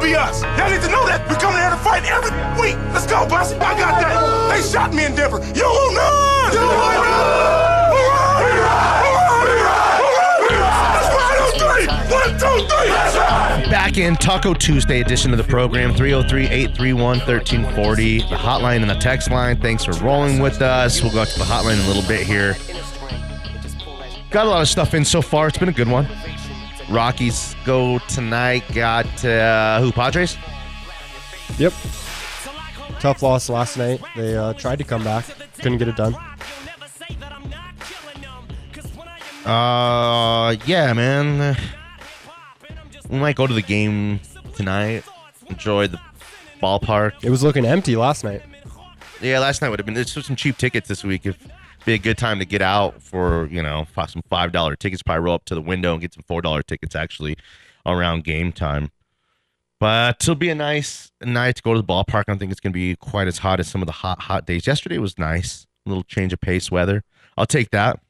be us. Y'all need to know that. We here to fight every week. Let's go, boss. I got that. They shot me in Denver. You not. You not. Back in Taco Tuesday edition of the program, 303 831 1340. The hotline and the text line. Thanks for rolling with us. We'll go to the hotline in a little bit here. Got a lot of stuff in so far. It's been a good one. Rockies go tonight. Got uh, who? Padres? Yep. Tough loss last night. They uh, tried to come back, couldn't get it done. Uh, yeah, man. We might go to the game tonight. Enjoy the ballpark. It was looking empty last night. Yeah, last night would have been. There's some cheap tickets this week. If be a good time to get out for you know some five dollar tickets. Probably roll up to the window and get some four dollar tickets actually around game time. But it'll be a nice night to go to the ballpark. I don't think it's going to be quite as hot as some of the hot hot days. Yesterday was nice, a little change of pace weather. I'll take that.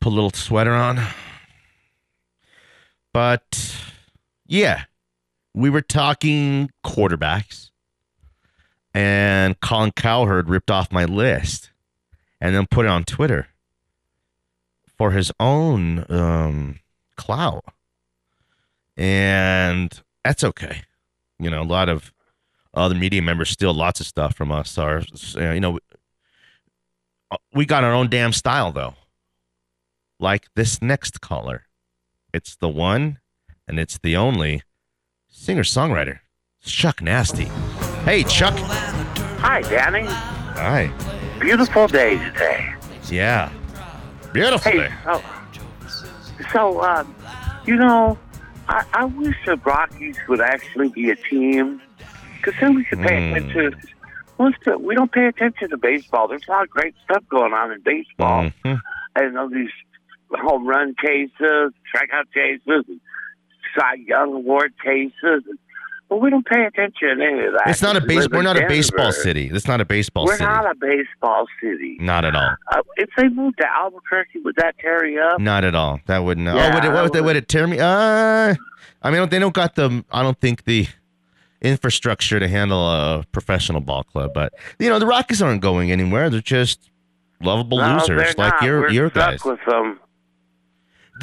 Put a little sweater on. But yeah, we were talking quarterbacks, and Colin Cowherd ripped off my list and then put it on Twitter for his own um, clout. And that's okay. You know, a lot of other media members steal lots of stuff from us. Our, you know, we got our own damn style, though. Like this next caller. It's the one and it's the only singer songwriter, Chuck Nasty. Hey, Chuck. Hi, Danny. Hi. Beautiful day today. Yeah. Beautiful Hey, day. so, so uh, you know, I, I wish the Rockies would actually be a team, because then we could pay Mm. attention. Most of, we don't pay attention to baseball. There's a lot of great stuff going on in baseball. Mhm. and all these home run cases, strikeout cases, and Cy Young Award cases. But we don't pay attention to any of that. It's not a base. We're not a baseball city. It's not a baseball We're city. not a baseball city. Not at all. Uh, if they moved to Albuquerque, would that tear you up? Not at all. That wouldn't. Yeah, oh, would it, would, it, would- would it tear me? Uh, I mean, they don't got the. I don't think the infrastructure to handle a professional ball club. But you know, the Rockies aren't going anywhere. They're just lovable No, losers like your your stuck guys. with them.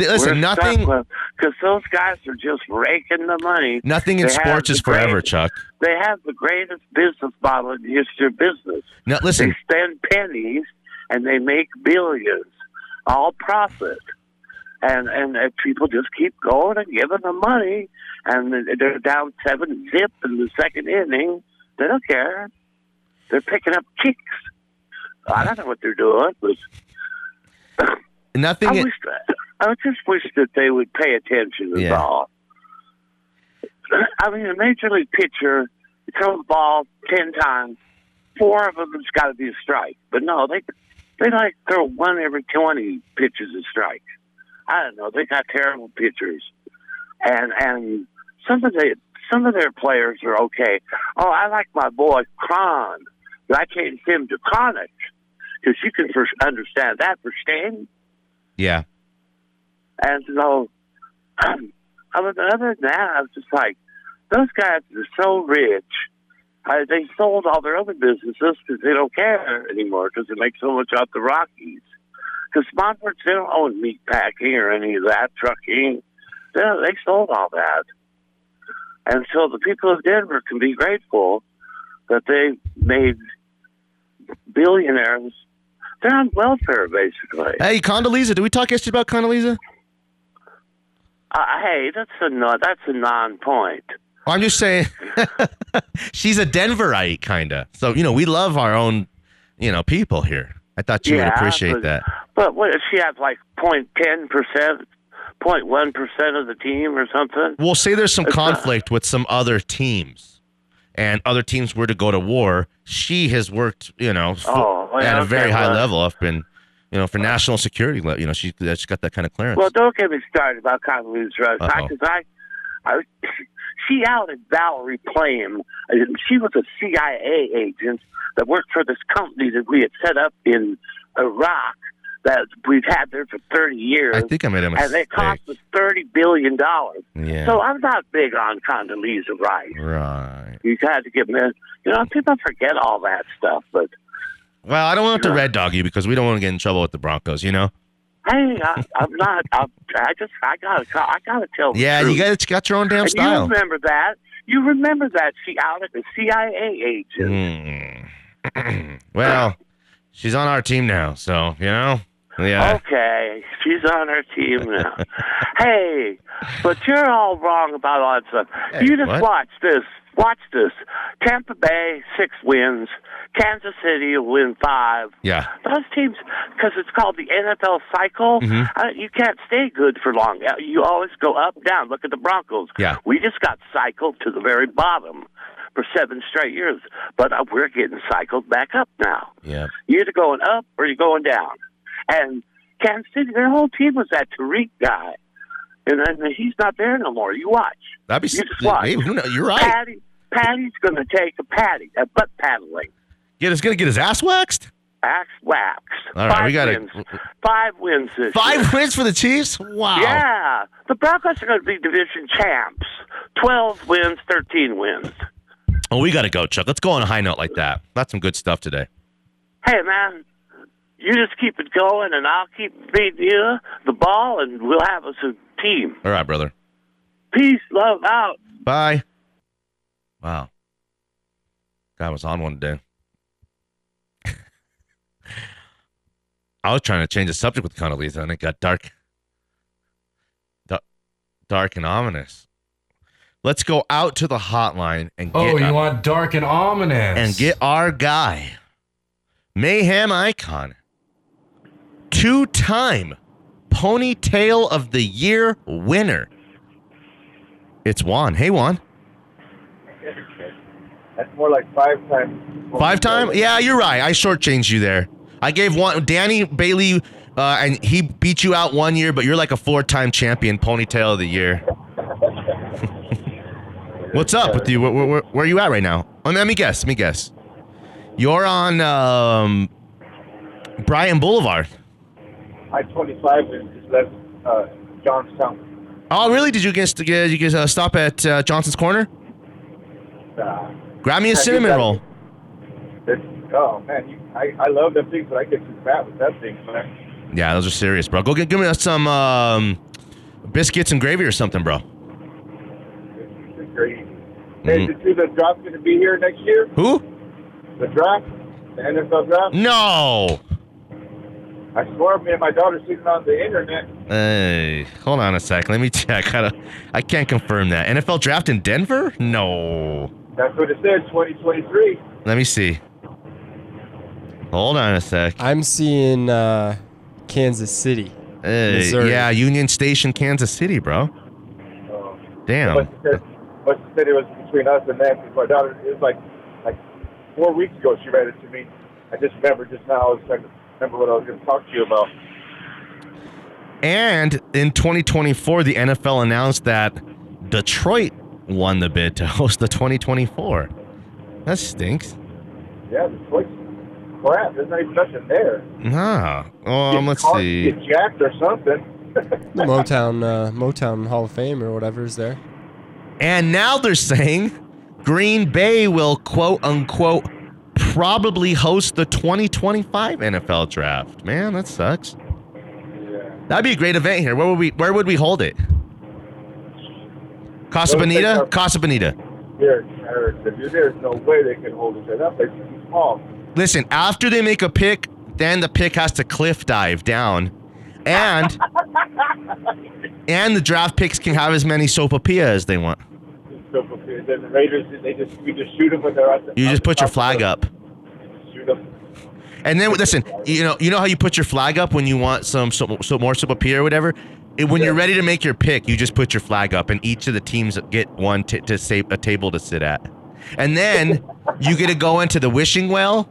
Listen, nothing. Because those guys are just raking the money. Nothing in They sports is forever, great- Chuck. They have the greatest business model in the history of business. No, listen. They spend pennies and they make billions, all profit. And and people just keep going and giving them money, and they're down seven zip in the second inning. They don't care. They're picking up kicks. I don't know what they're doing, but Nothing. I in- wish I just wish that they would pay attention. Is Yeah. all. I mean, a major league pitcher throws the ball ten times, four of them has got to be a strike. But no, they they like throw one every twenty pitches a strike. I don't know. They got terrible pitchers, and and some of the some of their players are okay. Oh, I like my boy Cron, but I changed him to Chronic because you can first understand that for Stan. yeah. And so, was other than that, I was just like, those guys are so rich. They sold all their other businesses because they don't care anymore because they make so much out the Rockies. Because Monforts, they don't own meat packing or any of that, trucking. They, they sold all that. And so the people of Denver can be grateful that they made billionaires. They're on welfare, basically. Hey, Condoleezza. Did we talk yesterday about Condoleezza? Uh, hey, that's a no, that's a non-point. I'm just saying, she's a Denverite, kind of. So you know, we love our own, you know, people here. I thought you would appreciate but- that. But what if she has like point ten percent, point one percent of the team or something? We'll say there's some It's not- conflict with some other teams, and other teams were to go to war. She has worked, you know, Oh, well, at a very okay, high well- level. I've been, you know, for national security. You know, she she's got that kind of clearance. Well, don't get me started about Condoleezza Rice Uh-oh. because I, I, she outed Valerie Plame. She was a CIA agent that worked for this company that we had set up in Iraq that we've had there for 30 years. I think I made a and mistake. it cost us $30 billion. Yeah. So I'm not big on Condoleezza Rice. right. You got to give me, you know, people forget all that stuff, but Well, I don't want to red dog you because we don't want to get in trouble with the Broncos. You know. hey, I, I'm not, I'm, I just, I got to, I got to tell Yeah, you got got your own damn And style. You remember that. You remember that she outed the CIA agent. Hmm. well, she's on our team now, so you know. Yeah. Okay, she's on our team now. hey, but you're all wrong about all that stuff. Hey, you just what? watch this. Watch this. Tampa Bay six wins. Kansas City will win five. Yeah. Those teams, because it's called the NFL cycle, Mhm. uh, you can't stay good for long. Uh, You always go up, down. Look at the Broncos. Yeah. We just got cycled to the very bottom for seven straight years, but uh, we're getting cycled back up now. Yeah. You're either going up or you're going down. And Kansas City, their whole team was that Tyreek guy. And he's not there no more. You watch. That'd be. You just watch. Maybe, who knows? You're right. Patty, Patty's going to take a patty, a butt paddling, Get us gonna get his ass waxed. axe waxed. All right, Five we gotta- wins. Five wins this year. Five wins for the Chiefs. Wow. Yeah. The Broncos are going to be division champs. 12 wins, 13 wins. Oh, we gotta go, Chuck. Let's go on a high note like that. That's some good stuff today. Hey, man, you just keep it going, and I'll keep feeding you the ball, and we'll have us a team. All right, brother. Peace, love, out. Bye. Wow. Guy was on one day. I was trying to change the subject with Condoleezza, and it got dark. Da- dark and ominous. Let's go out to the hotline and Oh, you want dark and ominous? and get our guy, Mayhem Icon, two-time Ponytail of the Year winner. It's Juan. Hey, Juan. That's more like five times. Five time? Yeah, you're right. I shortchanged you there. I gave one Danny Bailey, uh, and he beat you out one year, but you're like a four-time champion, ponytail of the year. What's up with you? Where, where, where, are you at right now? Oh, let me guess. Let me guess. You're on um, Bryan Boulevard. I 25 is just left uh, Johnstown. Oh, really? Did you guys you guys uh, stop at uh, Johnson's Corner? Uh, Grab me a cinnamon roll. it's, oh man, you, I, I love them things, but I get too fat with that thing, man. Yeah, those are serious, bro. Go get give me some um, biscuits and gravy or something, bro. It's great. Hey, Mhm. did you see the draft going to be here next year? Who? The draft, the NFL draft. No. I swear, me and my daughter sitting on the internet. Hey, hold on a sec. Let me check. I, I can't confirm that. NFL draft in Denver? No. That's what it said, 2023. Let me see. Hold on a sec. I'm seeing uh, Kansas City. Hey, Missouri. yeah, Union Station, Kansas City, bro. Uh, Damn. But said, but she said it was between us and them. 'cause My daughter, it was like like four weeks ago. She read it to me. I just remember just now. I was trying to remember what I was going to talk to you about. And in 2024, the NFL announced that Detroit won the bid to host the 2024. That stinks. Yeah, the choice. Crap, there's not even nothing there. Nah. Um, Get let's caught, see. Get jacked or something. The Motown uh, Motown Hall of Fame or whatever is there. And now they're saying Green Bay will quote unquote probably host the 2025 NFL draft. Man, that sucks. yeah. That'd be a great event here. Where would we where would we hold it? Casa Bonita? Casa Bonita. Here, Eric, there- there's no way they can hold it there. That place is too small. Listen, after they make a pick, then the pick has to cliff dive down. And and the draft picks can have as many sopapilla as they want. So then the Raiders, they just we just shoot them when they're at the. You just put your flag up. Shoot them. And then listen, you know, you know how you put your flag up when you want some some, some more sopapilla or whatever. When you're ready to make your pick, you just put your flag up, and each of the teams get one t- to save a table to sit at. And then you get to go into the wishing well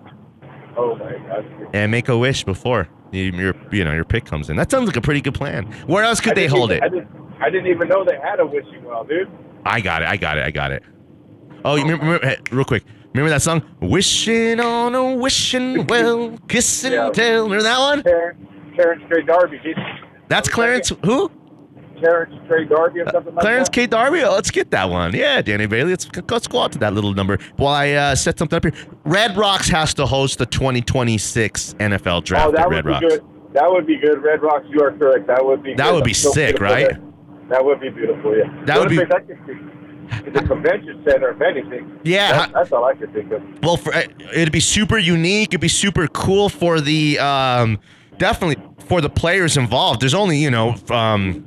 Oh my God. and make a wish before you, your you know your pick comes in. That sounds like a pretty good plan. Where else could I they hold even, it? I didn't, I didn't even know they had a wishing well, dude. I got it. I got it. I got it. Oh, you remember, remember- hey, real quick. Remember that song? Wishing on a wishing well, kissing Yeah. tell. Remember that one? Karen, Terrence Trey Darby. That's Clarence. Who? Clarence Trey Darby or something like that. Clarence that? K. Darby. Oh, let's get that one. Yeah, Danny Bailey. Let's, let's go out to that little number. While I uh, set something up here, Red Rocks has to host the 2026 NFL draft. Oh, that at would Red be Rocks. good. That would be good. Red Rocks, you are correct. That would be. That good. would be so sick, right? That, that would be beautiful. Yeah. That The would be- place I could think the convention center, if anything. Yeah, That- ha- that's all I could think of. Well, for, uh, it'd be super unique. It'd be super cool for the um, definitely for the players involved. There's only you know um,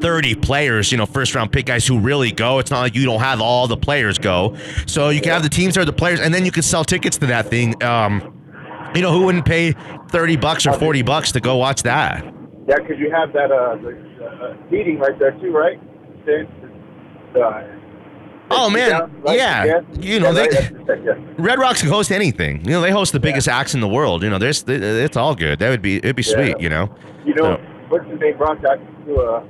30 players, you know, first round pick guys who really go. It's not like you don't have all the players go. So you can have the teams or the players, and then you can sell tickets to that thing. Um, you know, who wouldn't pay 30 bucks or 40 bucks to go watch that? Yeah, because you have that uh, the, uh, seating right there too, right? Since, uh, Oh, man. right? Yeah. You know, Yeah, they- right, yeah. Red Rocks can host anything. You know, they host the biggest acts in the world. You know, there's it's all good. That would be it'd be Yeah. sweet. You know. You know, So- what's his name? Brought that to uh,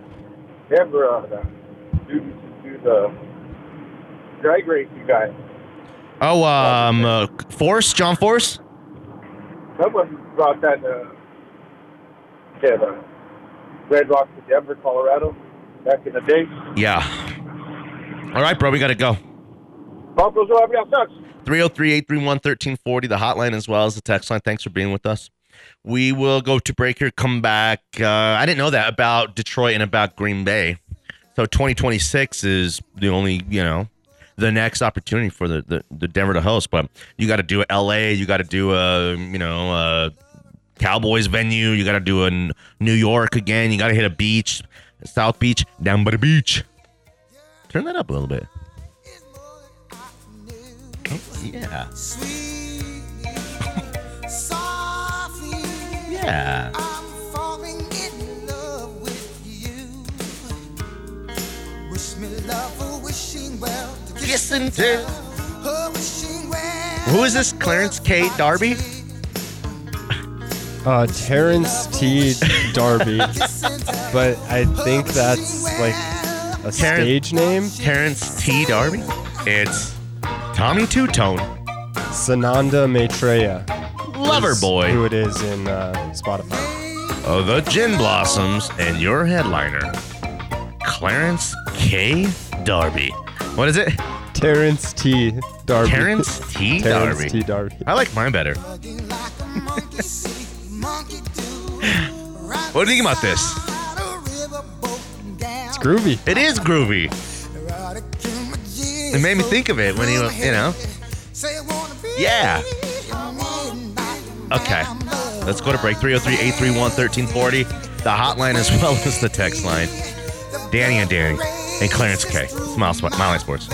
Denver. Uh, the students do the drag racing guy. Oh, um, uh, Force, John Force. Someone brought that. Uh, yeah, the Red Rocks to Denver, Colorado, back in the day. Yeah. All right, bro, we got to go. Broncos will have y'all sucks. 303 831 1340, the hotline as well as the text line. Thanks for being with us. We will go to break here, come back. Uh, I didn't know that about Detroit and about Green Bay. So 2026 is the only, you know, the next opportunity for the, the, the Denver to host. But you got to do LA, you got to do a, you know, a Cowboys venue, you got to do a New York again, you got to hit a beach, South Beach, down by the beach. Turn that up a little bit. Oh, yeah. Yeah. Listen to. Who is this? Clarence K. Darby? Uh, Terrence T. Darby, but I think that's like a Terrence- stage name. Terrence T. Darby? It's Tommy Two Tone, Sananda Maitreya. Lover is Boy, Who it is in uh, Spotify. oh, the Gin Blossoms, and your headliner, Clarence K. Darby. What is it? Terrence T. Darby. Terrence T. Terrence Darby. T. Darby. I like mine better. What do you think about this? Groovy. It is groovy. It made me think of it when he, was, you know. Yeah. Okay. Let's go to break 303 831 1340. The hotline as well as the text line. Danny and Danny and Clarence K. Smile, Line Sports.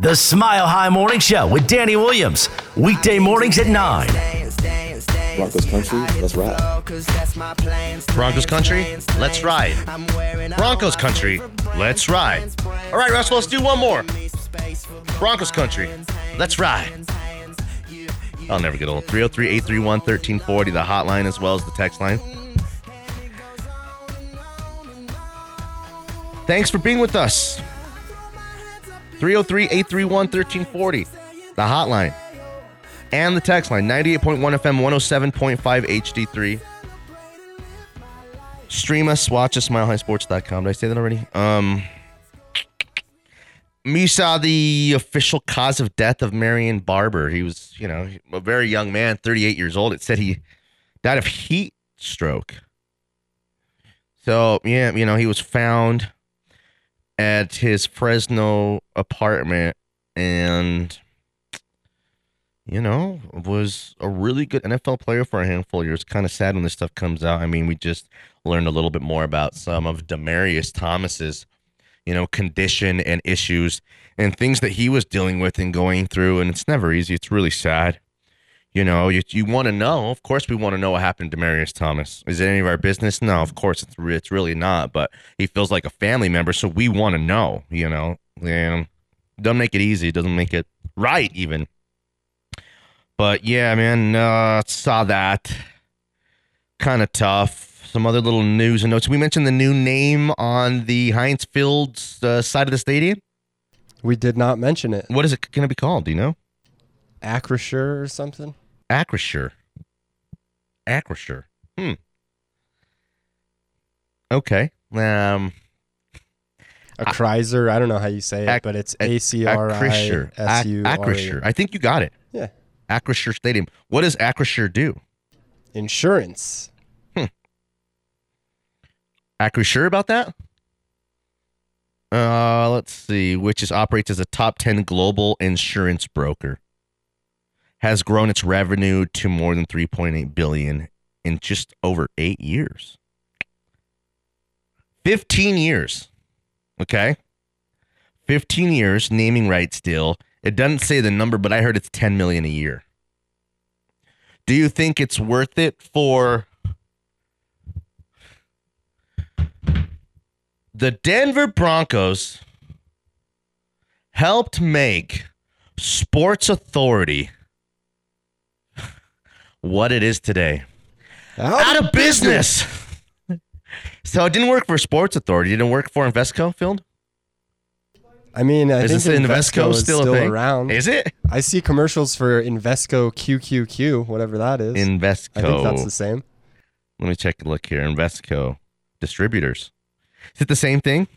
The Smile High Morning Show with Danny Williams. Weekday mornings at 9. Broncos country, let's ride. Broncos country, let's ride. Broncos country, let's ride. All right, Russell, let's do one more. Broncos country, let's ride. I'll never get old. 303 831 1340, the hotline as well as the text line. Thanks for being with us. 303 831 1340, the hotline and the text line 98.1 FM, 107.5 HD3. Stream us, watch us, smilehighsports.com. Did I say that already? Um, you saw the official cause of death of Marion Barber. He was, you know, a very young man, 38 years old. It said he died of heat stroke. So, yeah, you know, he was found at his Fresno apartment and you know, was a really good NFL player for a handful of years. Kind of sad when this stuff comes out. I mean, we just learned a little bit more about some of Demaryius Thomas's, you know, condition and issues and things that he was dealing with and going through. And it's never easy. It's really sad. You know, you, you want to know. Of course, we want to know what happened to Demaryius Thomas. Is it any of our business? No, of course, it's it's really not. But he feels like a family member, so we want to know. You know, and doesn't make it easy. Doesn't make it right even. But yeah, man, uh, saw that. Kind of tough. some other little news and notes. We mentioned the new name on the Heinz Field uh, side of the stadium. We did not mention it. What is it going to be called? Do you know? Acrisure or something? Acrisure. Acrisure. Hmm. Okay. Um. A Chrysler. I don't know how you say it, Ac- but it's A C R I. S U R Acrisure. I think you got it. Yeah. Acrisure Stadium. What does Acrisure do? Insurance. Acrisure about that? Uh, let's see. Which is operates as a top ten global insurance broker. Has grown its revenue to more than three point eight billion in just over eight years. Fifteen years. Okay. Fifteen years naming rights deal. It doesn't say the number, but I heard it's ten million a year. Do you think it's worth it for the Denver Broncos helped make Sports Authority what it is today. Out, of business. so it didn't work for Sports Authority. It didn't work for Invesco, Phil? I mean, I Is think Invesco is still still, around. Is it? I see commercials for Invesco QQQ, whatever that is. Invesco. I think that's the same. Let me check a look here. Invesco distributors. Is it the same thing?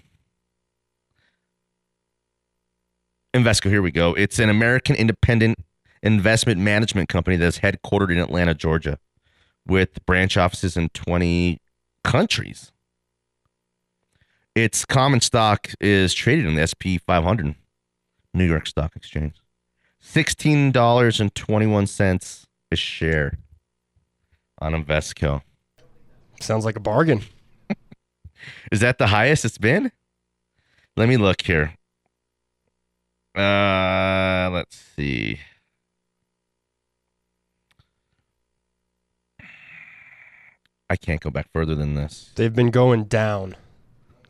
Invesco, here we go. It's an American independent investment management company that's headquartered in Atlanta, Georgia, with branch offices in 20 countries. Its common stock is traded in the SP 500, New York Stock Exchange. $16.21 a share on Invesco. Sounds like a bargain. Is that the highest it's been? Let me look here. Uh, let's see. I can't go back further than this. They've been going down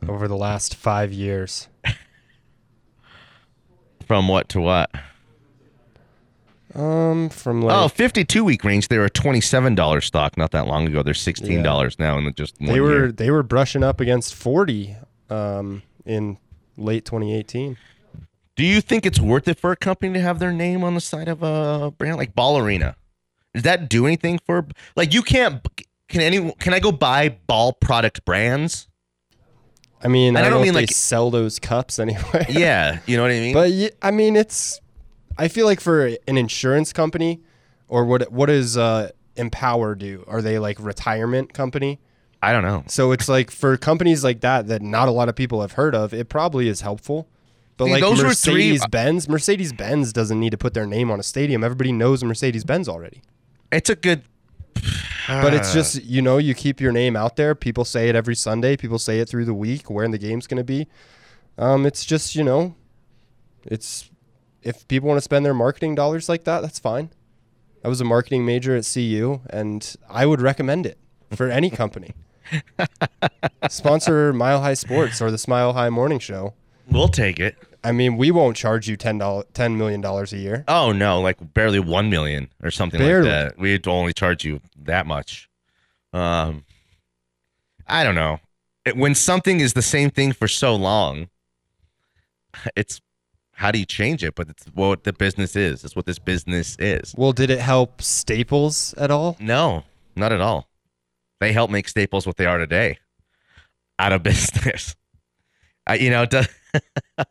over the last five years. From what to what? Um, from like oh, 52 week range. They were a $27 stock not that long ago. They're $16 now in just one they were year. they were brushing up against forty um in late 2018. Do you think it's worth it for a company to have their name on the side of a brand like Ball Arena? Does that do anything for like you can't can any can I go buy ball product brands? I mean, I I don't, don't mean, like- sell those cups anyway. Yeah, you know what I mean? But I mean, it's. I feel like for an insurance company, or what what does uh, Empower do? Are they like retirement company? I don't know. So it's like for companies like that that not a lot of people have heard of, it probably is helpful. But See, like those were three- Mercedes Benz, Mercedes Benz doesn't need to put their name on a stadium. Everybody knows Mercedes Benz already. It's a good But it's just you know you keep your name out there. People say it every Sunday. People say it through the week where the game's going to be. Um, it's just you know, it's if people want to spend their marketing dollars like that, that's fine. I was a marketing major at CU, and I would recommend it for any company. Sponsor Mile High Sports or the Smile High Morning Show. We'll take it. I mean, we won't charge you ten dollars, ten million dollars a year. Oh no, like barely one million or something Barely. like that. We'd only charge you that much. Um, I don't know. It, when something is the same thing for so long, it's how do you change it? But it's what the business is. It's what this business is. Well, did it help Staples at all? No, not at all. They help make Staples what they are today. Out of business. I, you know, it does-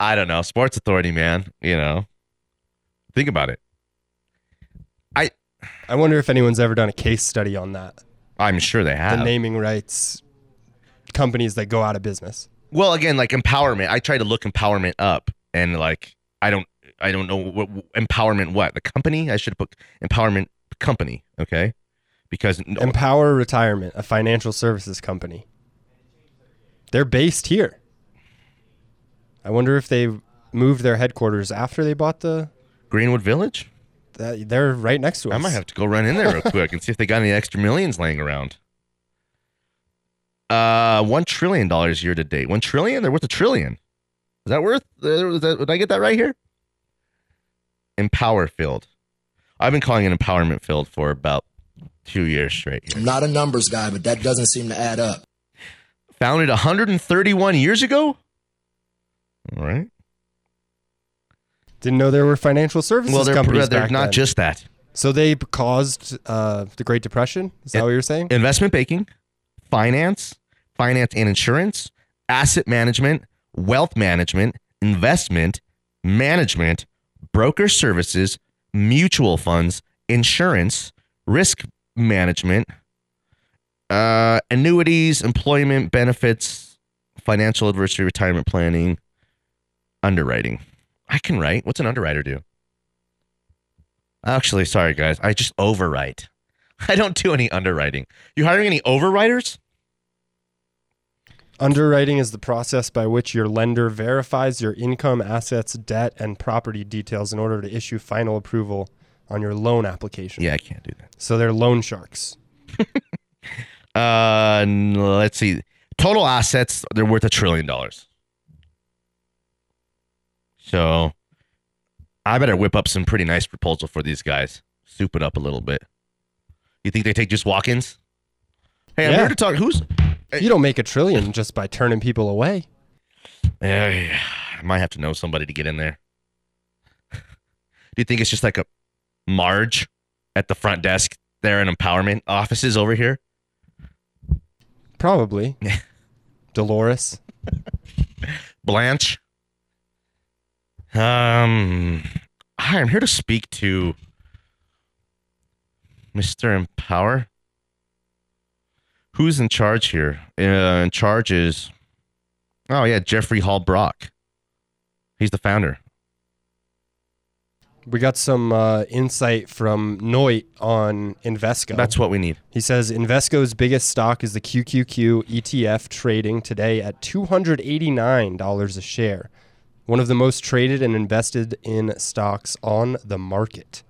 I don't know. Sports Authority, man. You know, think about it. I I wonder if anyone's ever done a case study on that. I'm sure they have. the naming rights companies that go out of business. well, again, like empowerment. I try to look empowerment up, and like I don't, I don't know what empowerment. What the company? I should put empowerment company. Okay, because no, Empower Retirement, a financial services company. They're based here. I wonder if they moved their headquarters after they bought the. Greenwood Village. That, they're right next to us. I might have to go run in there real quick and see if they got any extra millions laying around. Uh, one trillion dollars year to date. One trillion? They're worth a trillion. Is that worth? uh, is that- Did I get that right here? Empower Field. I've been calling it Empowerment Field for about two years straight. Here. I'm not a numbers guy, but that doesn't seem to add up. Founded 131 years ago. All right. Didn't know there were financial services Well, they're, companies they're not then. just that. So they caused uh, the Great Depression. Is that what you're saying? Investment banking, finance, finance and insurance, asset management, wealth management, investment, management, broker services, mutual funds, insurance, risk management, uh, annuities, employment benefits, financial adversity, retirement planning, underwriting. I can write. What's an underwriter do? Actually, sorry guys, I just overwrite. I don't do any underwriting. You hiring any overwriters? Underwriting is the process by which your lender verifies your income, assets, debt, and property details in order to issue final approval on your loan application. Yeah, I can't do that. So they're loan sharks. Uh, let's see. Total assets, they're worth a trillion dollars. So I better whip up some pretty nice proposal for these guys. Soup it up a little bit. You think they take just walk-ins? Hey, I'm Yeah. here to talk. Who's? You don't make a trillion just by turning people away. Eh, I might have to know somebody to get in there. Do you think it's just like a Marge at the front desk there in empowerment offices over here? Probably. Dolores. Blanche. Um, hi, I'm here to speak to Mr. Empower. Who's in charge here? Uh, in charge is, oh yeah, Jeffrey Hall Brock. He's the founder. We got some uh, insight from Noit on Invesco. That's what we need. He says Invesco's biggest stock is the QQQ ETF trading today at $289 a share. One of the most traded and invested in stocks on the market.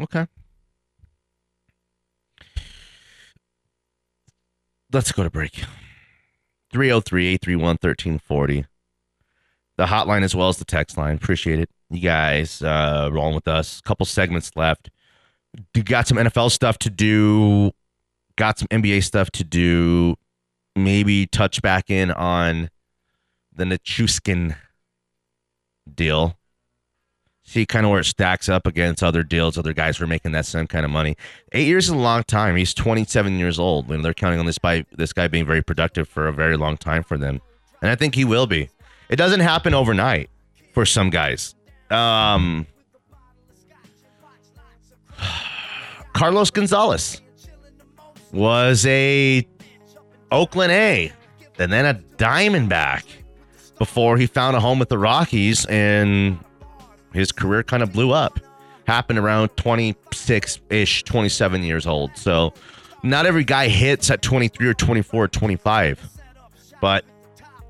Okay. Let's go to break. 303 831 1340. The hotline as well as the text line. Appreciate it. You guys uh, rolling with us. couple segments left. Got some NFL stuff to do. Got some NBA stuff to do. Maybe touch back in on the Nichushkin deal see kind of where it stacks up against other deals, other guys who are making that same kind of money. Eight years is a long time. He's 27 years old. Know, they're counting on this by this guy being very productive for a very long time for them, and I think he will be. It doesn't happen overnight for some guys. Um, Carlos Gonzalez was a Oakland A, and then a Diamondback before he found a home with the Rockies and his career kind of blew up. Happened around 26 ish, 27 years old. So not every guy hits at 23 or 24 or 25. But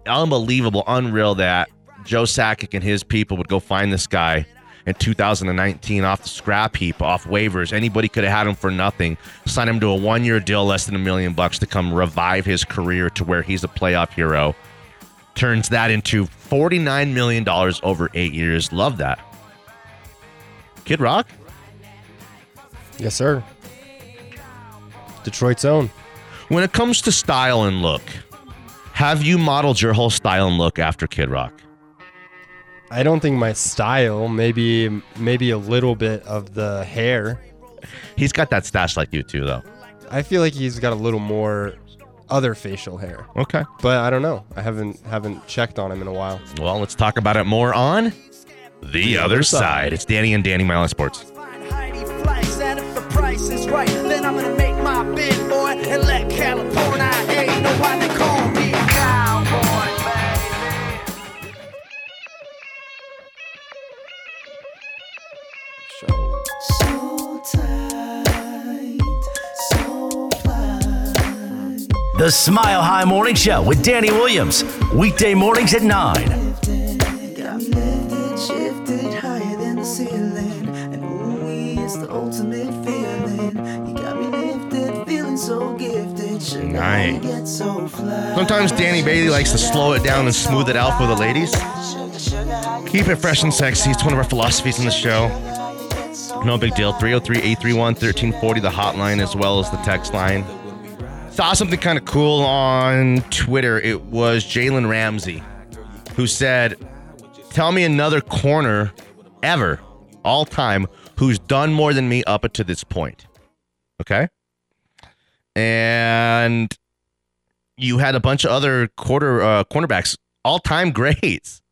unbelievable, unreal that Joe Sakic and his people would go find this guy in 2019 off the scrap heap, off waivers. Anybody could have had him for nothing. Sign him to a one year deal, less than a million bucks to come revive his career to where he's a playoff hero. Turns that into $49 million over eight years. Love that. Kid Rock? Yes, sir. Detroit's own. When it comes to style and look, have you modeled your whole style and look after Kid Rock? I don't think my style, maybe maybe a little bit of the hair. He's got that stash like you too, though. I feel like he's got a little more other facial hair. Okay. But I don't know. I haven't haven't checked on him in a while. Well, let's talk about it more on the, other side. It's Danny and Danny Milan Sports. The Smile High Morning Show with Danny Williams. Weekday mornings at 9. Got me lifted, shifted higher than the ceiling. And ooh, it's the ultimate feeling. You got me lifted, feeling so gifted. Sugar, Nice. you get so fly. Sometimes Danny Bailey likes to slow it down and smooth it out for the ladies. Sugar, sugar, how you Keep it fresh and sexy. It's one of our philosophies in the show. No big deal. 303 831 1340, the hotline as well as the text line. Saw something kind of cool on Twitter. It was Jalen Ramsey who said, Tell me another corner ever, all time, who's done more than me up to this point. Okay. And you had a bunch of other quarter uh, cornerbacks, all time greats,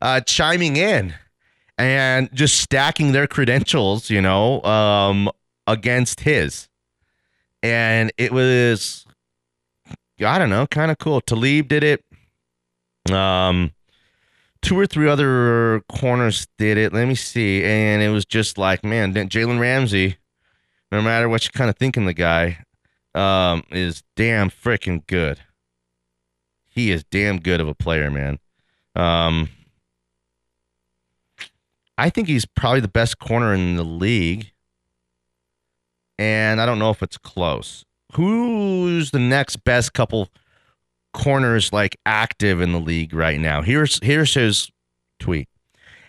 uh, chiming in and just stacking their credentials, you know, um, against his. And it was, I don't know, kind of cool. Talib did it. Um, two or three other corners did it. Let me see. And it was just like, man, Jalen Ramsey, no matter what you kind of thinking the guy, um, is damn freaking good. He is damn good of a player, man. Um, I think he's probably the best corner in the league. And I don't know if it's close. Who's the next best couple corners like active in the league right now? Here's here's his tweet.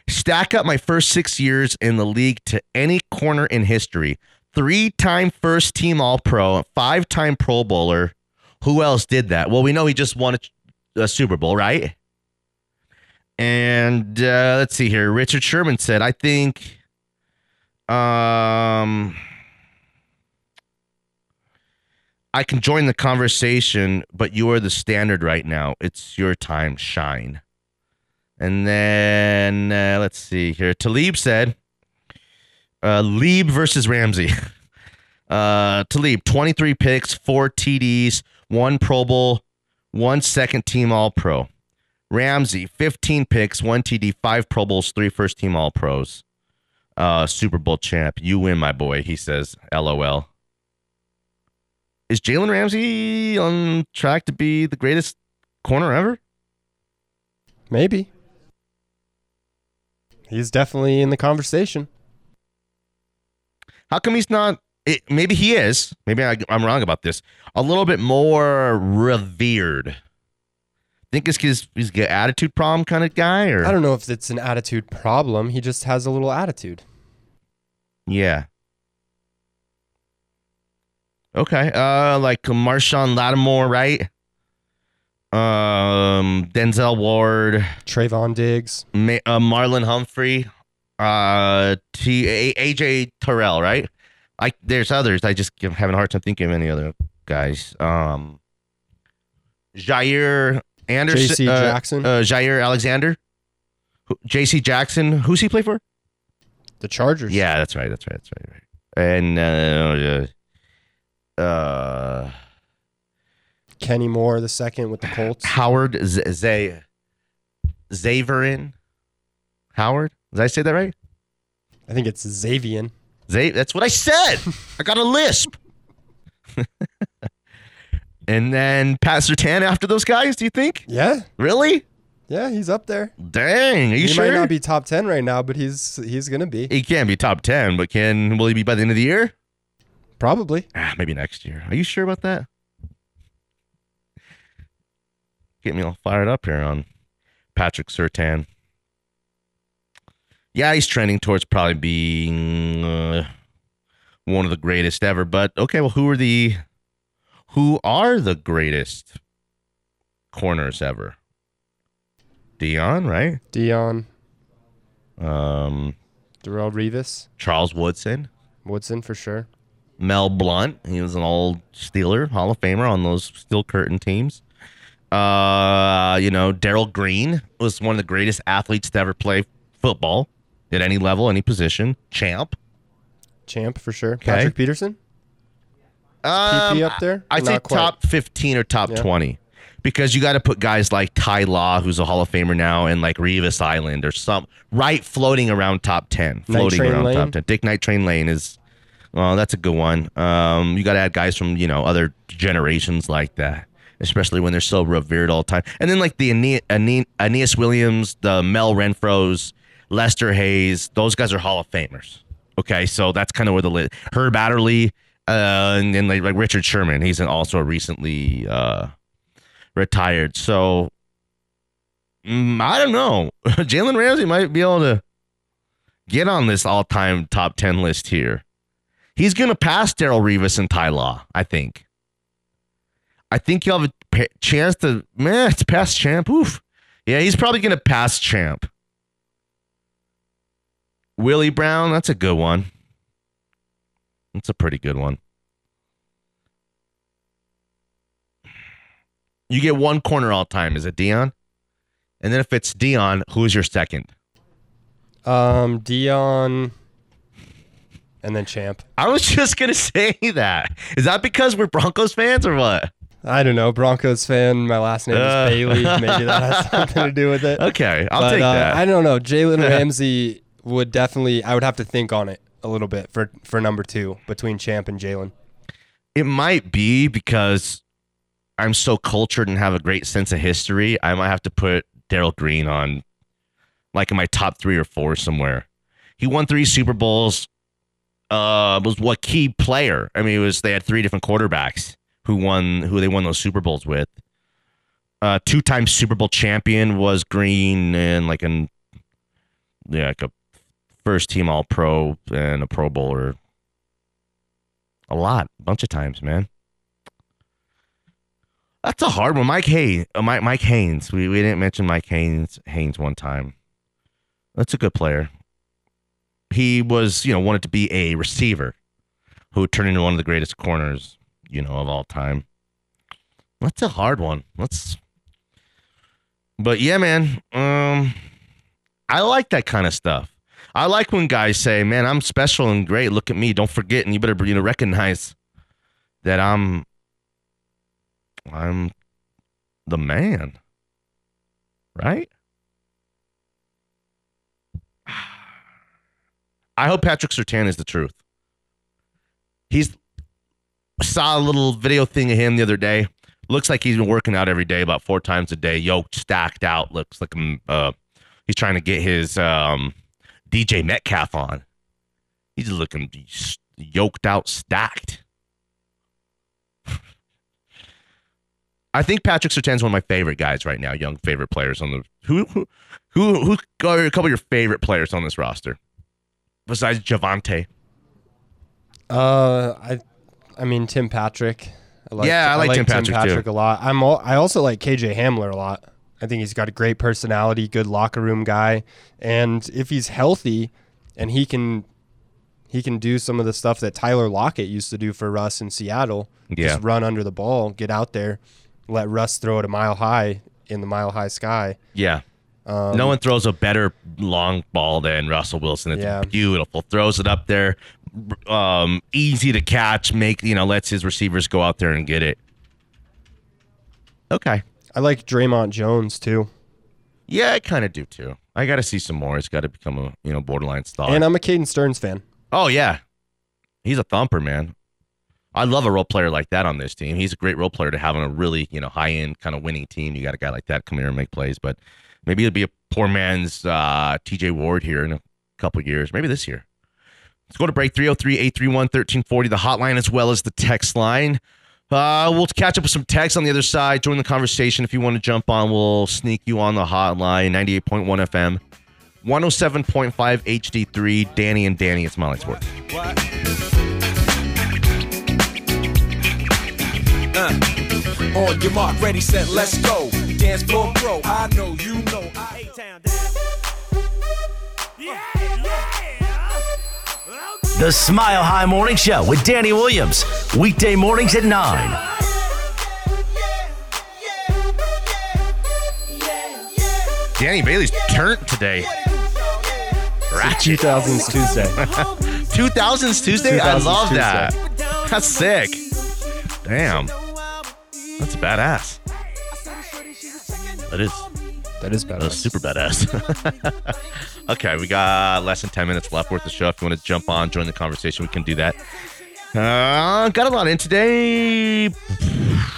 Stack up my first six years in the league to any corner in history. Three time first team All Pro, five time Pro Bowler. Who else did that? Well, we know he just won a, a Super Bowl, right? And uh, let's see here. Richard Sherman said, I think um I can join the conversation, but you are the standard right now. It's your time, shine. And then uh, let's see here. Talib said, uh, Lieb versus Ramsey. Uh, Talib, 23 picks, four TDs, one Pro Bowl, one second team All Pro. Ramsey, 15 picks, one TD, five Pro Bowls, three first team All Pros. Uh, Super Bowl champ. You win, my boy, he says. LOL. Is Jalen Ramsey on track to be the greatest corner ever? Maybe. He's definitely in the conversation. How come he's not? It, maybe he is. Maybe I, I'm wrong about this. A little bit more revered. Think it's because he's an attitude problem kind of guy, or I don't know if it's an attitude problem. He just has a little attitude. Yeah. Okay. Uh, like Marshon Lattimore, right? Um, Denzel Ward, Trayvon Diggs, Ma- uh, Marlon Humphrey, uh, T- A- AJ Terrell, right? I there's others. I just am having a hard time thinking of any other guys. Um, Jair Anderson, J.C. uh, Jackson? uh, Jair Alexander, Who- J.C. Jackson. Who's he play for? The Chargers. Yeah, that's right. That's right. That's right. right. And uh, uh, Kenny Moore the second with the Colts. Howard Z- Z- Zaverin. Howard. Did I say that right? I think it's Xavier. Zay, that's what I said. I got a lisp. and then Pat Surtain after those guys, do you think? Yeah. Really? Yeah, he's up there. Dang. Are you he sure? might not be top ten right now, but he's he's gonna be. he can't be top 10, but can will he be by the end of the year? Probably. Ah, maybe next year. Are you sure about that? Get me all fired up here on Patrick Surtain. Yeah, he's trending towards probably being uh, one of the greatest ever. But okay, well, who are the who are the greatest corners ever? Dion, right? Dion, Um, Darrelle Revis, Charles Woodson, Woodson for sure. Mel Blount. He was an old Steeler, Hall of Famer on those Steel Curtain teams. Uh, you know, Darrell Green was one of the greatest athletes to ever play football at any level, any position. Champ. Champ for sure. Patrick Peterson. Um, PP up there? I'd say quite. top 15 or top Yeah. 20 because you got to put guys like Ty Law, who's a Hall of Famer now, and like Revis Island or some right floating around top 10. Floating around Lane? top 10. Dick Night Train Lane is, well, that's a good one. Um, you got to add guys from, you know, other generations like that, especially when they're so revered all the time. And then like the Ane- Ane- Aeneas Williams, the Mel Renfros, Lester Hayes, those guys are Hall of Famers. Okay, so that's kind of where the lit. Herb Adderley, uh, and then like, like Richard Sherman, he's an also recently uh, retired. So mm, I don't know. Jalen Ramsey might be able to get on this all-time top 10 list here. He's going to pass Darrelle Revis and Ty Law, I think. I think you'll have a chance to, man, it's past champ. Oof. Yeah, he's probably going to pass champ. Willie Brown, that's a good one. That's a pretty good one. You get one corner all time. Is it Deion? And then if it's Deion, who's your second? Um, Deion, and then Champ. I was just gonna say that. Is that because we're Broncos fans or what? I don't know. Broncos fan. My last name Uh. is Bailey. Maybe that has something to do with it. Okay, I'll But, take uh, that. I don't know. Jalen Ramsey would definitely. I would have to think on it a little bit for for number two between Champ and Jalen. It might be because I'm so cultured and have a great sense of history. I might have to put Darrell Green on like in my top three or four somewhere. He won three Super Bowls. Uh, was what key player? I mean, it was they had three different quarterbacks who won who they won those Super Bowls with. Uh, two-time Super Bowl champion was Green and like an yeah, like a first team All Pro and a Pro Bowler. A lot, a bunch of times, man. That's a hard one. Mike Haynes, uh, Mike Mike Haynes. We we didn't mention Mike Haynes Haynes one time. That's a good player. He was, you know, wanted to be a receiver who turned into one of the greatest corners, you know, of all time. That's a hard one. Let's But yeah, man. Um I like that kind of stuff. I like when guys say, "Man, I'm special and great. Look at me. Don't forget, and you better you know recognize that I'm I'm the man." Right? I hope Patrick Surtain is the truth. He's saw a little video thing of him the other day. Looks like he's been working out every day, about four times a day, yoked, stacked out. Looks like um, uh, he's trying to get his um, DJ Metcalf on. He's looking yoked out, stacked. I think Patrick Surtain's one of my favorite guys right now, young favorite players on the who who who who are a couple of your favorite players on this roster besides Javonte. Uh, I, I mean Tim Patrick. I like, Yeah, I like Tim Patrick, too. a lot. I'm. All, I also like KJ Hamler a lot. I think he's got a great personality, good locker room guy, and if he's healthy, and he can, he can do some of the stuff that Tyler Lockett used to do for Russ in Seattle. Yeah. Just run under the ball, get out there, let Russ throw it a mile high in the mile high sky. Yeah. Um, no one throws a better long ball than Russell Wilson. It's Yeah. beautiful. Throws it up there, um, easy to catch. Make you know, lets his receivers go out there and get it. Okay. I like Dre'Mont Jones too. Yeah, I kind of do too. I got to see some more. It's got to become a you know borderline star. And I'm a Caden Sterns fan. oh yeah, he's a thumper, man. I love a role player like that on this team. He's a great role player to have on a really you know high end kind of winning team. You got a guy like that come here and make plays, but maybe it'll be a poor man's uh, T.J. Ward here in a couple years. Maybe this year. Let's go to break 303 831 1340, the hotline as well as the text line. Uh, we'll catch up with some text on the other side. Join the conversation. If you want to jump on, we'll sneak you on the hotline 98.1 FM, 107.5 HD3. Danny and Danny it's Smiley Sports. Uh, on your mark, ready, set, let's go. Dance floor pro, I know, you know. I A-Town The Smile High Morning Show with Danny Williams. Weekday mornings at 9. Danny Bailey's turned today. Ratchet. 2000s Tuesday. 2000s Tuesday? I love Tuesday. that. That's sick. Damn. That's a badass. That is. That is That better. is super badass. okay, we got less than 10 minutes left worth the show. If you want to jump on, join the conversation, we can do that. Uh, got a lot in today.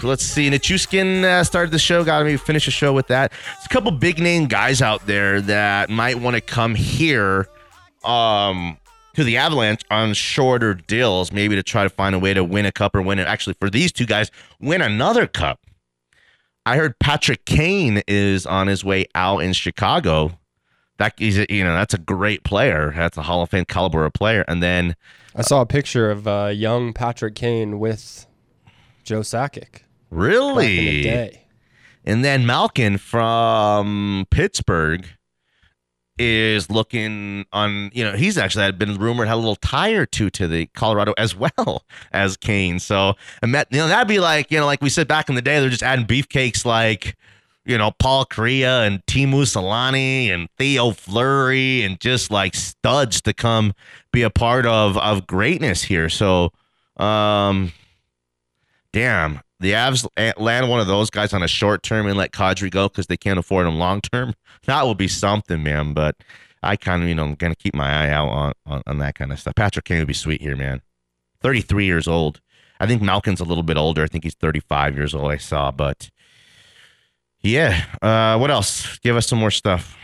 Let's see. Nichushkin uh, started the show. Got to maybe finish the show with that. There's a couple big name guys out there that might want to come here um, to the Avalanche on shorter deals, maybe to try to find a way to win a cup or win it. Actually, for these two guys, win another cup. I heard Patrick Kane is on his way out in Chicago that is you know that's a great player. That's a Hall of Fame caliber of player. And then I saw a picture of uh, young Patrick Kane with Joe Sakic. really, Back in the day. and then Malkin from Pittsburgh is looking on. You know, he's actually had been rumored had a little tie or two to the Colorado as well as Kane. So, and that, you know, that'd be like you know, like we said back in the day, they're just adding beefcakes like. You know, Paul Kariya and Teemu Selanne and Theo Fleury and just like studs to come be a part of of greatness here. So, um, damn, the Avs land one of those guys on a short term and let Kadri go because they can't afford him long term. That will be something, man. But I kind of, you know, I'm gonna keep my eye out on, on on that kind of stuff. Patrick Kane would be sweet here, man. 33 years old. I think Malkin's a little bit older. I think he's 35 years old. I saw, but yeah. Uh, what else? Give us some more stuff.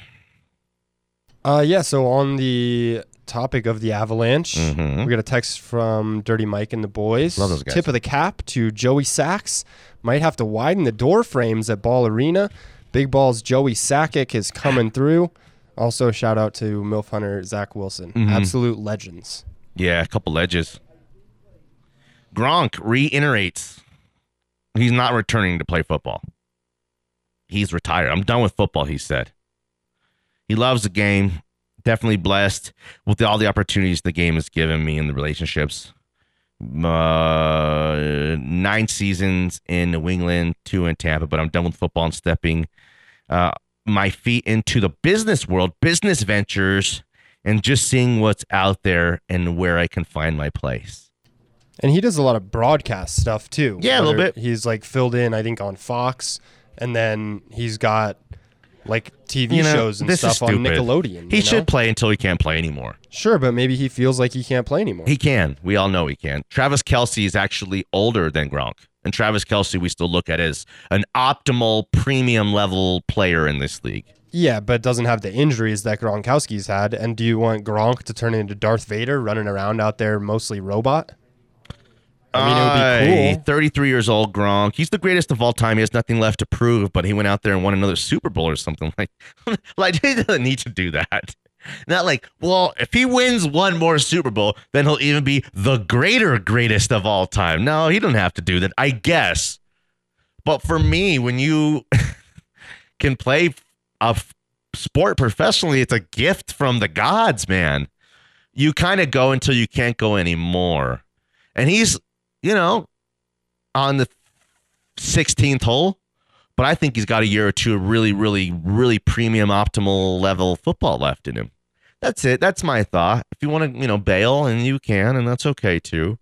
Uh, yeah. So on the topic of the Avalanche, Mhm. we got a text from Dirty Mike and the boys. Love those guys. Tip of the cap to Joey Sachs. Might have to widen the door frames at Ball Arena. Big Ball's Joey Sakic is coming through. Also, shout out to MILF Hunter Zach Wilson. Mhm. Absolute legends. Yeah, a couple ledges. Gronk reiterates he's not returning to play football. He's retired. I'm done with football, he said. He loves the game. Definitely blessed with all the opportunities the game has given me in the relationships. Uh, nine seasons in New England, two in Tampa, but I'm done with football and stepping uh, my feet into the business world, business ventures, and just seeing what's out there and where I can find my place. And he does a lot of broadcast stuff too. Yeah, a little bit. He's like filled in, I think, on Fox, and then he's got like TV You know, shows and this is stuff on. Nickelodeon. He should know? play until he can't play anymore. Sure, but maybe he feels like he can't play anymore. He can. We all know he can. Travis Kelce is actually older than Gronk. And Travis Kelce, we still look at as an optimal premium level player in this league. Yeah, but doesn't have the injuries that Gronkowski's had. And do you want Gronk to turn into Darth Vader running around out there mostly robot? I mean, it would be cool. 33 years old, Gronk. He's the greatest of all time. He has nothing left to prove, but he went out there and won another Super Bowl or something. Like, like he doesn't need to do that. Not like, well, if he wins one more Super Bowl, then he'll even be the greater greatest of all time. No, he don't have to do that, I guess. But for me, when you can play a sport professionally, it's a gift from the gods, man. You kind of go until you can't go anymore. And he's, you know, on the 16th hole, but I think he's got a year or two of really, really, really premium, optimal level football left in him. That's it. That's my thought. If you want to, you know, bail, and you can, and that's okay too.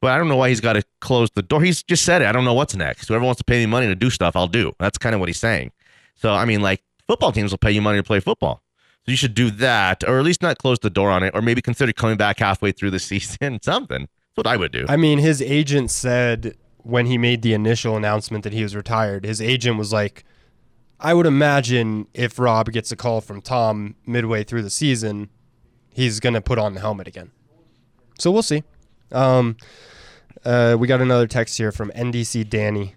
But I don't know why he's got to close the door. He's just said it. I don't know what's next. Whoever wants to pay me money to do stuff, I'll do. That's kind of what he's saying. So I mean, like football teams will pay you money to play football. So you should do that, or at least not close the door on it, or maybe consider coming back halfway through the season. Something. That's what I would do. I mean, his agent said when he made the initial announcement that he was retired, his agent was like, I would imagine if Rob gets a call from Tom midway through the season, he's going to put on the helmet again. So we'll see. Um, uh, we got another text here from NDC Danny.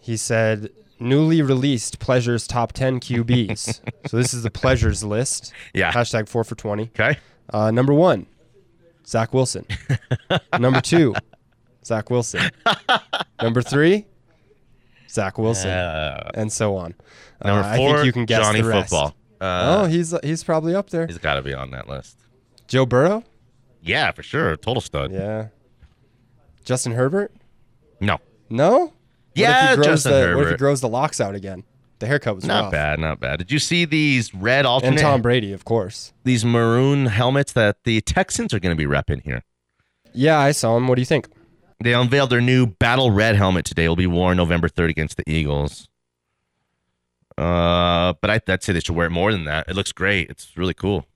He said, newly released Pleasures top 10 QBs. so this is the Pleasures list. Yeah. Hashtag 4 for 20. Okay. Uh, number one, Zach Wilson. number two, Zach Wilson. number three, Zach Wilson, Uh, and so on. number Uh, I four, think you can guess Johnny the rest. Football. Uh, oh, he's he's probably up there. He's got to be on that list. Joe Burrow. Yeah, for sure. Total stud. Yeah. Justin Herbert. No. No. What Yeah, if he grows Justin the, What if he grows the locks out again? The haircut was Not rough. bad, not bad. Did you see these red alternate? And Tom Brady, of course. These maroon helmets that the Texans are going to be repping here. Yeah, I saw them. What do you think? They unveiled their new battle red helmet today. It will be worn November 3rd against the Eagles. Uh, but I, I'd say they should wear it more than that. It looks great. It's really cool.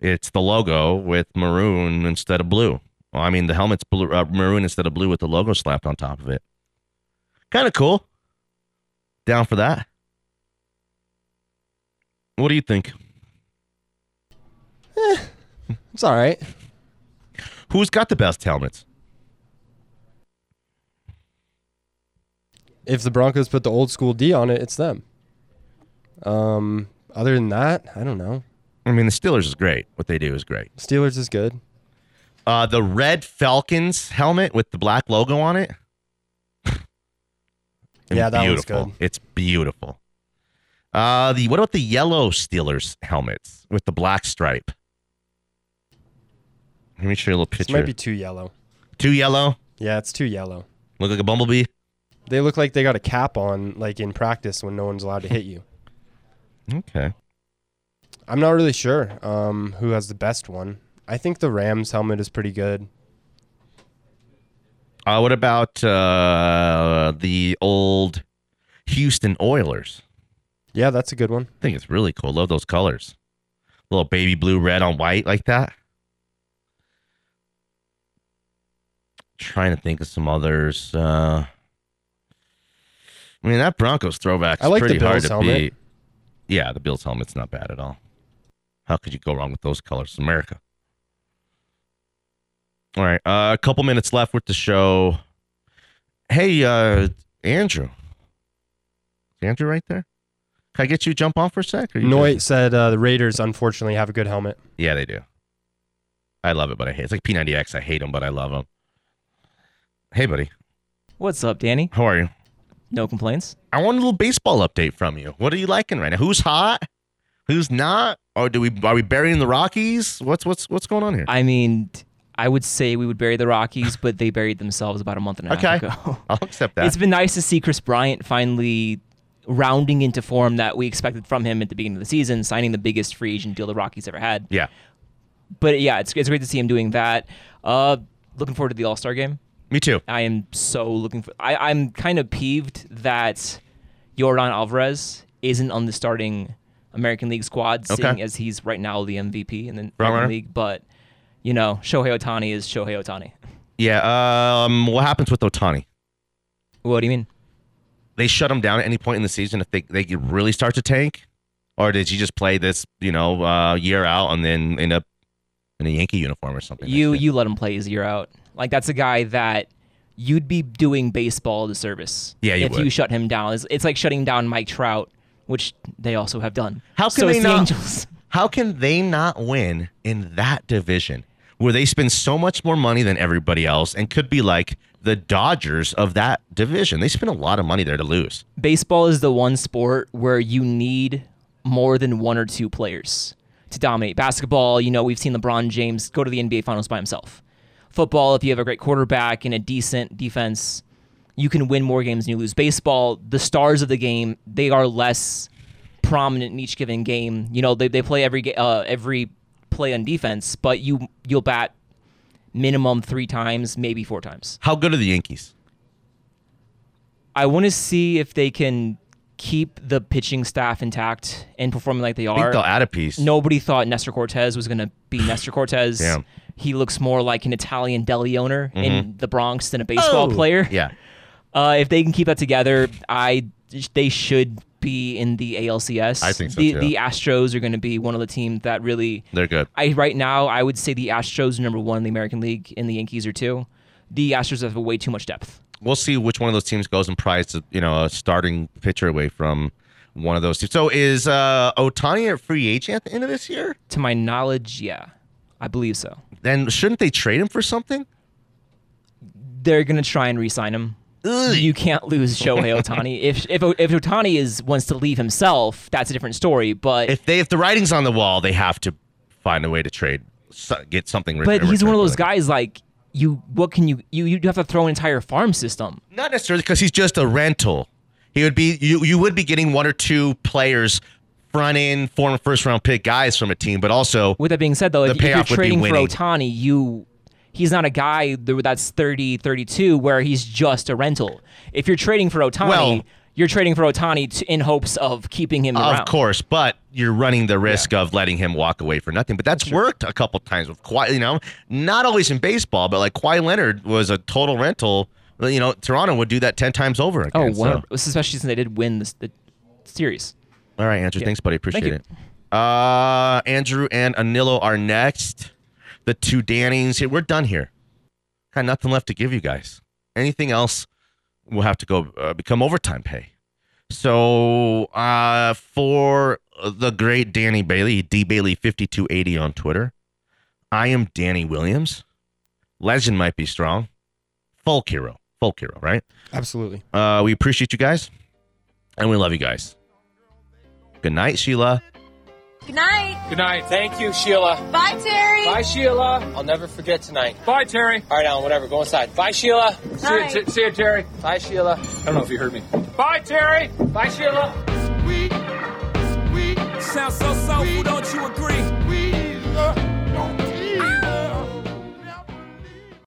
It's the logo with maroon instead of blue. Well, I mean, the helmet's blue, uh, maroon instead of blue with the logo slapped on top of it. Kind of cool. Down for that. What do you think? It's all right. Who's got the best helmets? If the Broncos put the old school D on it, it's them. Um, Other than that, I don't know. I mean, the Steelers is great. What they do is great. Steelers is good. Uh, the red Falcons helmet with the black logo on it. Yeah, that one's beautiful. good. It's beautiful. Uh, the what about the yellow Steelers helmets with the black stripe? Let me show you a little This picture. might be too yellow. Too yellow. Yeah, it's too yellow. Look like a bumblebee. They look like they got a cap on, like in practice when no one's allowed to hit you. Okay. I'm not really sure um, who has the best one. I think the Rams helmet is pretty good. Uh, what about uh, the old Houston Oilers? Yeah, that's a good one. I think it's really cool. Love those colors. Little baby blue, red on white like that. Trying to think of some others. Uh, I mean, that Broncos throwback is like the pretty hard to helmet. beat. Yeah, the Bills helmet's not bad at all. How could you go wrong with those colors? America. All right, uh, a couple minutes left with the show. Hey, uh, Andrew. Is Andrew right there? Can I get you to jump off for a sec? or you Noit said uh, the Raiders unfortunately have a good helmet. Yeah, they do. I love it, but I hate. It's like P90X. I hate them, but I love them. Hey, buddy. What's up, Danny? How are you? No complaints. I want a little baseball update from you. What are you liking right now? Who's hot? Who's not? Or do we are we burying the Rockies? What's what's what's going on here? I mean, t- I would say we would bury the Rockies, but they buried themselves about a month and a half Okay. ago. I'll accept that. It's been nice to see Kris Bryant finally rounding into form that we expected from him at the beginning of the season, signing the biggest free agent deal the Rockies ever had. yeah. But yeah, it's, it's great to see him doing that. Uh, looking forward to the All Star game. Me too. I am so looking for. I, I'm kind of peeved that Yordan Alvarez isn't on the starting American League squad, Okay. seeing as he's right now the MVP in the. American League. But you know, Shohei Ohtani is Shohei Ohtani. Yeah. Um. What happens with Ohtani? What do you mean? They shut him down at any point in the season if they they really start to tank, or did he just play this you know uh, year out and then end up in a Yankee uniform or something? You you let him play his year out. Like that's a guy that you'd be doing baseball a disservice. Yeah, you if would. you shut him down. It's, it's like shutting down Mike Trout, which they also have done. How can so they it's the not? Angels. How can they not win in that division where they spend so much more money than everybody else and could be like the Dodgers of that division? They spend a lot of money there to lose. baseball is the one sport where you need more than one or two players to dominate. Basketball, you know, we've seen LeBron James go to the NBA Finals by himself. Football, if you have a great quarterback and a decent defense, you can win more games than you lose. Baseball, the stars of the game, they are less prominent in each given game. You know, they, they play every uh, every play on defense, but you you'll bat minimum three times, maybe four times. How good are the Yankees? I want to see if they can keep the pitching staff intact and performing like they are. they'll add a piece. Nobody thought Nestor Cortes was going to be Nestor Cortes. Damn. He looks more like an Italian deli owner in the Bronx than a baseball Mm-hmm. Oh! player. Yeah. Uh, if they can keep that together, I they should be in the ALCS. I think so, the, too. The Astros are going to be one of the teams that really. They're good. I right now I would say the Astros are number one in the American League, and the Yankees are two. The Astros have way too much depth. We'll see which one of those teams goes and prize you know a starting pitcher away from one of those teams. So is uh, Ohtani a free agent at the end of this year? To my knowledge, yeah, I believe so. Then shouldn't they trade him for something? they're gonna try and re-sign him. You can't lose Shohei Ohtani. if if if Ohtani is wants to leave himself, that's a different story. But If they if the writing's on the wall, they have to find a way to trade, get something. but he's one of those guys like you. What can you you you have to throw an entire farm system. Not necessarily because he's just a rental. He would be you. You would be getting one or two players, front end, former first round pick guys from a team, but also With that being said, though, The if, if you're payoff would be trading for winning. Ohtani, you he's not a guy that's 30, 32 where he's just a rental. If you're trading for Ohtani, Well- you're trading for Ohtani in hopes of keeping him around. Of course, but you're running the risk of letting him walk away for nothing. But that's worked a couple times with Kawhi. You know, not always in baseball, but like Kawhi Leonard was a total rental. You know, Toronto would do that ten times over again. Oh, so- one, especially since they did win this, the series. All right, Andrew. Yeah. Thanks, buddy. Thank Appreciate you. it. Uh, Andrew and Anilo are next. The two Dannings. Here, we're done here. Got nothing left to give you guys. Anything else will have to go uh, become overtime pay. So uh, for the great Danny Bailey, D Bailey fifty two eighty on Twitter. I am Danny Williams. Legend might be strong. Folk hero, folk hero, right? Absolutely. Uh, we appreciate you guys, and we love you guys. Good night, Sheila. Good night. Good night. Thank you, Sheila. Bye, Terry. Bye, Sheila. I'll never forget tonight. Bye, Terry. All right, Alan, whatever. Go inside. Bye, Sheila. See Bye. you, t- see you, Terry. Bye, Sheila. I don't know if you heard me. Bye, Terry. Bye, Sheila. Sounds so soulful, don't you agree? Uh,